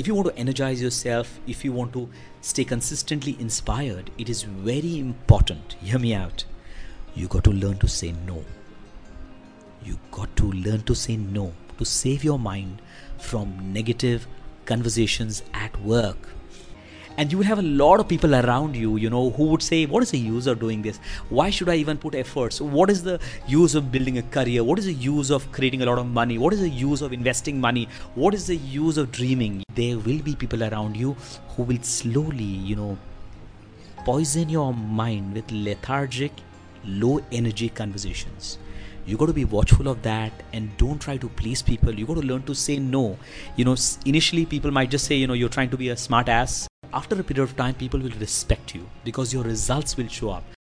if you want to energize yourself, if you want to stay consistently inspired, it is very important. Hear me out. You got to learn to say no. You got to learn to say no to save your mind from negative conversations at work and you will have a lot of people around you you know who would say what is the use of doing this? Why should i even put efforts? What is the use of building a career? What is the use of creating a lot of money? What is the use of investing money? What is the use of dreaming? There will be people around you who will slowly you know poison your mind with lethargic low energy conversations. You got to be watchful of that and don't try to please people. You got to learn to say no. You know initially people might just say you know you're trying to be a smart ass after a period of time people will respect you because your results will show up